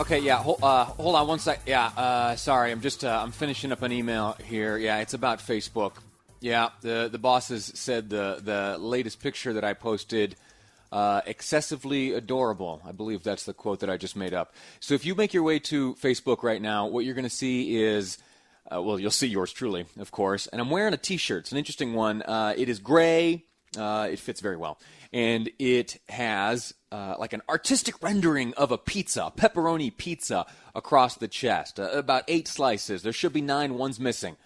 Okay, yeah, hold, uh, hold on one sec. Yeah, uh, sorry, I'm just uh, I'm finishing up an email here. Yeah, it's about Facebook. Yeah, the the bosses said the the latest picture that I posted uh, excessively adorable. I believe that's the quote that I just made up. So if you make your way to Facebook right now, what you're going to see is. Uh, well, you'll see yours truly, of course. And I'm wearing a T-shirt. It's an interesting one. Uh, it is gray. Uh, it fits very well, and it has uh, like an artistic rendering of a pizza, pepperoni pizza, across the chest. Uh, about eight slices. There should be nine. One's missing.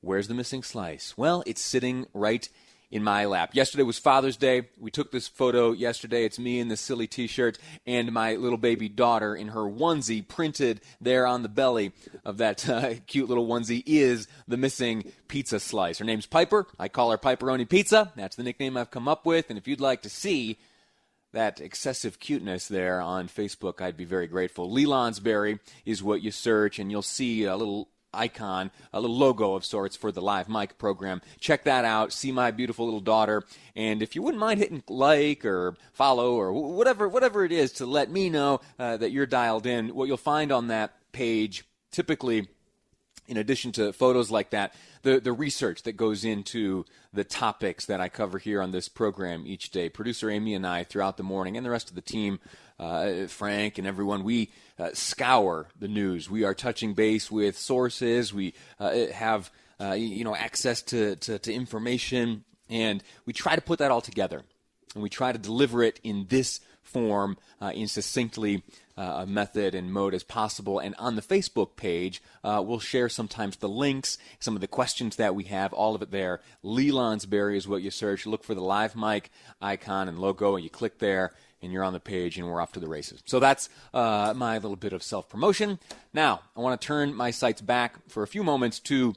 Where's the missing slice? Well, it's sitting right in my lap. Yesterday was Father's Day. We took this photo yesterday. It's me in this silly t shirt and my little baby daughter in her onesie, printed there on the belly of that uh, cute little onesie, is the missing pizza slice. Her name's Piper. I call her Piperoni Pizza. That's the nickname I've come up with. And if you'd like to see that excessive cuteness there on Facebook, I'd be very grateful. Lee Lonsberry is what you search, and you'll see a little icon, a little logo of sorts for the live mic program. Check that out. See my beautiful little daughter, and if you wouldn't mind hitting like or follow or whatever whatever it is to let me know uh, that you're dialed in, what you'll find on that page typically. In addition to photos like that, the, the research that goes into the topics that I cover here on this program each day. Producer Amy and I, throughout the morning, and the rest of the team, uh, Frank and everyone, we uh, scour the news. We are touching base with sources. We uh, have uh, you know access to, to, to information, and we try to put that all together, and we try to deliver it in this form uh, in succinctly uh, a method and mode as possible. And on the Facebook page, uh, we'll share sometimes the links, some of the questions that we have, all of it there. Lee Lonsberry is what you search. Look for the live mic icon and logo, and you click there, and you're on the page, and we're off to the races. So that's uh, my little bit of self promotion. Now, I want to turn my sights back for a few moments to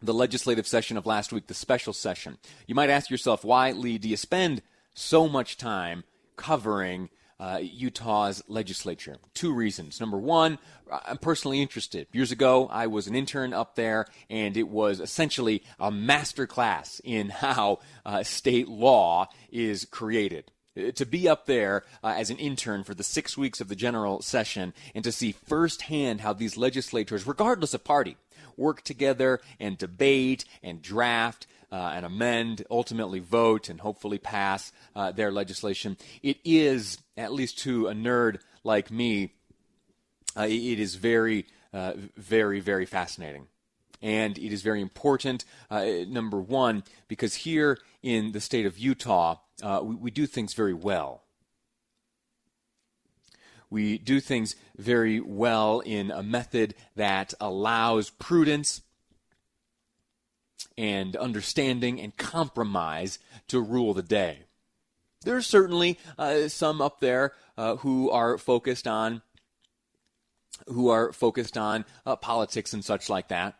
the legislative session of last week, the special session. You might ask yourself, why, Lee, do you spend so much time covering uh, Utah's legislature. Two reasons. Number one, I'm personally interested. Years ago, I was an intern up there, and it was essentially a master class in how uh, state law is created to be up there uh, as an intern for the six weeks of the general session and to see firsthand how these legislators, regardless of party, work together and debate and draft uh, and amend, ultimately vote, and hopefully pass uh, their legislation. It is, at least to a nerd like me, uh, it is very, uh, very, very fascinating. And it is very important, uh, number one, because here in the state of Utah, uh, we, we do things very well. We do things very well in a method that allows prudence and understanding and compromise to rule the day. There are certainly uh, some up there uh, who are focused on who are focused on uh, politics and such like that.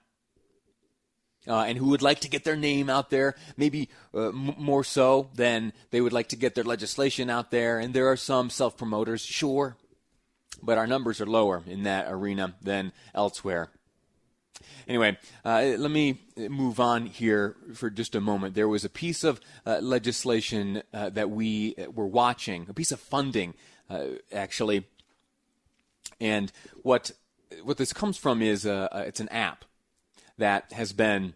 Uh, and who would like to get their name out there, maybe uh, m- more so than they would like to get their legislation out there. And there are some self promoters, sure, but our numbers are lower in that arena than elsewhere. Anyway, uh, let me move on here for just a moment. There was a piece of uh, legislation uh, that we were watching, a piece of funding, uh, actually, and what what this comes from is uh, uh, it's an app that has been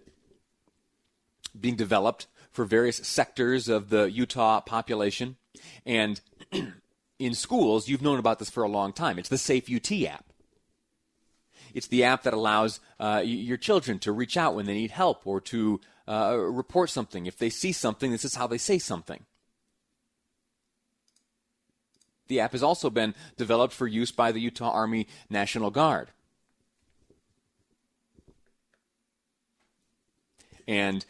being developed for various sectors of the Utah population, and in schools, you've known about this for a long time. It's the Safe UT app. It's the app that allows uh, your children to reach out when they need help or to uh, report something. If they see something, this is how they say something. The app has also been developed for use by the Utah Army National Guard. And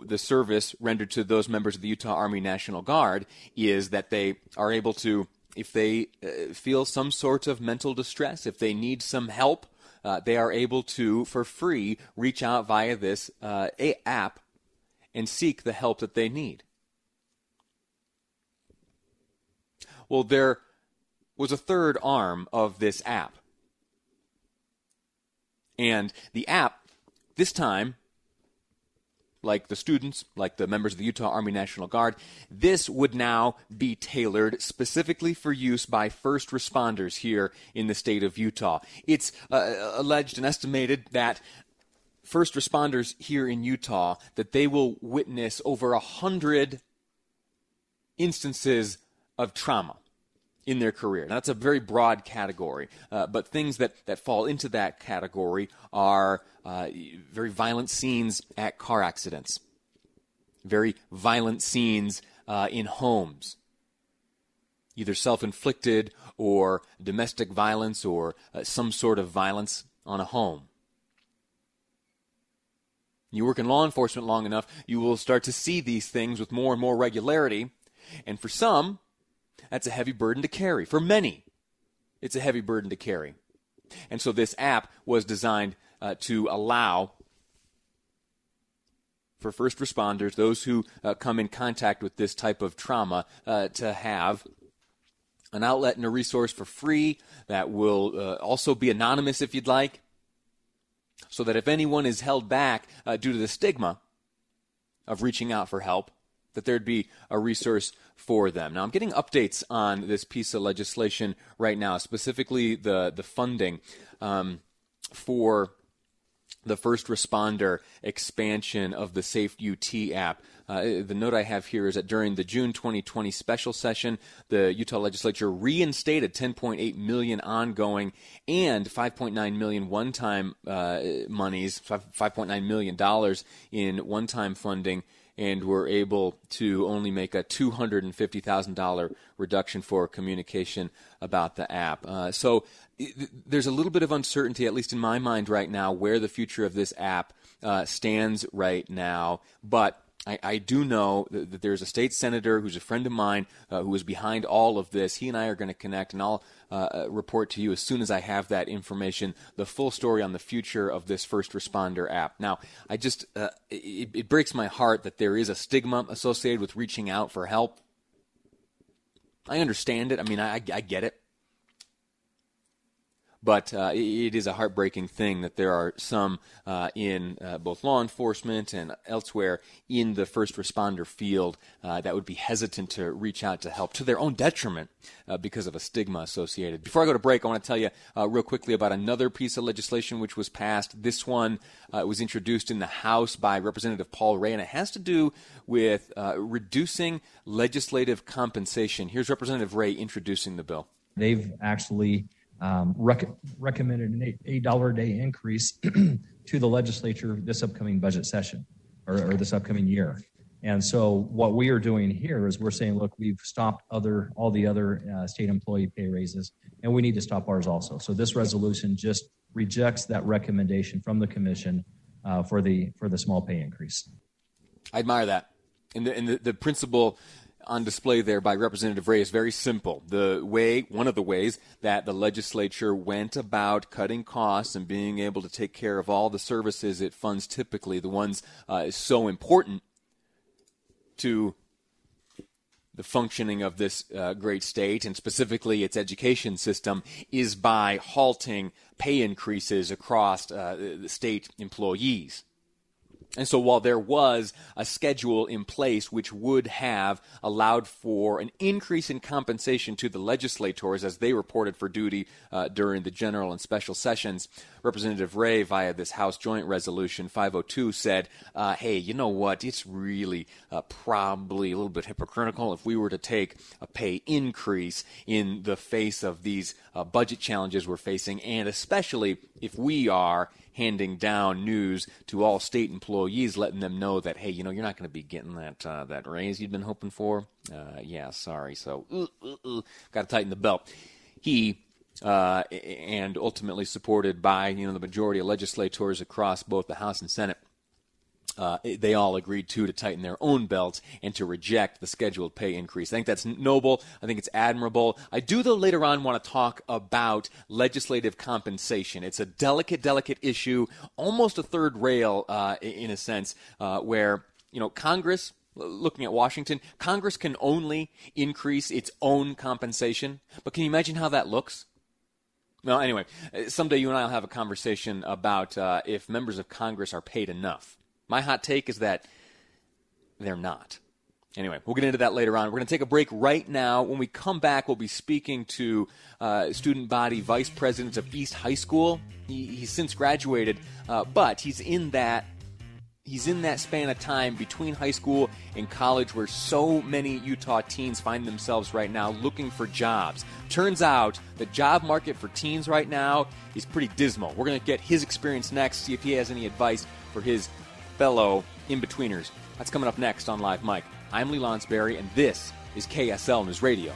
the service rendered to those members of the Utah Army National Guard is that they are able to, if they uh, feel some sort of mental distress, if they need some help, uh, they are able to, for free, reach out via this uh, app and seek the help that they need. Well, there was a third arm of this app. And the app, this time, like the students, like the members of the Utah Army National Guard, this would now be tailored specifically for use by first responders here in the state of Utah. It's uh, alleged and estimated that first responders here in Utah that they will witness over a hundred instances of trauma in their career. Now, that's a very broad category, uh, but things that, that fall into that category are uh, very violent scenes at car accidents, very violent scenes uh, in homes, either self inflicted or domestic violence or uh, some sort of violence on a home. You work in law enforcement long enough, you will start to see these things with more and more regularity. And for some, that's a heavy burden to carry. For many, it's a heavy burden to carry. And so this app was designed uh, to allow for first responders, those who uh, come in contact with this type of trauma, uh, to have an outlet and a resource for free that will uh, also be anonymous if you'd like, so that if anyone is held back uh, due to the stigma of reaching out for help, that there'd be a resource for them. Now, I'm getting updates on this piece of legislation right now, specifically the the funding um, for the first responder expansion of the Safe UT app. Uh, the note I have here is that during the June 2020 special session, the Utah legislature reinstated 10.8 million ongoing and 5.9 million one-time uh, monies, 5.9 million dollars in one-time funding and were able to only make a $250,000 reduction for communication about the app. Uh, so there's a little bit of uncertainty, at least in my mind right now, where the future of this app uh, stands right now. But I, I, do know that, that, there's a state senator who's a friend of mine uh, who is behind all of this. He and I are going to connect, and I'll uh, uh, report to you as soon as I have that information, the full story on the future of this first responder app. Now, I just, uh, it, it breaks my heart that there is a stigma associated with reaching out for help. I understand it. I mean, I, I get it. But uh, it is a heartbreaking thing that there are some uh, in uh, both law enforcement and elsewhere in the first responder field uh, that would be hesitant to reach out to help to their own detriment uh, because of a stigma associated. Before I go to break, I want to tell you uh, real quickly about another piece of legislation which was passed. This one was introduced in the House by Representative Paul Ray, and it has to do with reducing legislative compensation. Here's Representative Ray introducing the bill. They've actually recommended an eight dollar a day increase to the legislature this upcoming budget session or, or, this upcoming year. And so what we are doing here is we're saying, look, we've stopped other all the other uh, state employee pay raises, and we need to stop ours also. So this resolution just rejects that recommendation from the commission uh, for the for the small pay increase. I admire that, and the, and the, the principle on display there by Representative Ray is very simple. The way, one of the ways that the legislature went about cutting costs and being able to take care of all the services it funds typically, the ones uh, so important to the functioning of this uh, great state and specifically its education system is by halting pay increases across uh, state employees. And so while there was a schedule in place which would have allowed for an increase in compensation to the legislators as they reported for duty uh, during the general and special sessions, Representative Ray, via this House Joint Resolution 502, said, uh, hey, you know what? It's really uh, probably a little bit hypocritical if we were to take a pay increase in the face of these uh, budget challenges we're facing, and especially if we are handing down news to all state employees, letting them know that hey, you know, you're not going to be getting that uh, that raise you'd been hoping for. Uh, yeah, sorry. So, got to tighten the belt. He uh, and ultimately supported by you know the majority of legislators across both the House and Senate uh, they all agreed to to tighten their own belts and to reject the scheduled pay increase. I think that's noble. I think it's admirable. I do, though, later on want to talk about legislative compensation. It's a delicate, delicate issue, almost a third rail uh, in a sense, uh, where you know Congress. Looking at Washington, Congress can only increase its own compensation. But can you imagine how that looks? Well, anyway, someday you and I will have a conversation about uh, if members of Congress are paid enough. My hot take is that they're not. Anyway, we'll get into that later on. We're going to take a break right now. When we come back, we'll be speaking to uh, student body vice president of East High School. He, he's since graduated, uh, but he's in that he's in that span of time between high school and college where so many Utah teens find themselves right now looking for jobs. Turns out the job market for teens right now is pretty dismal. We're going to get his experience next, see if he has any advice for his fellow in betweeners. That's coming up next on Live Mic. I'm Lee Lonsberry, and this is KSL News Radio.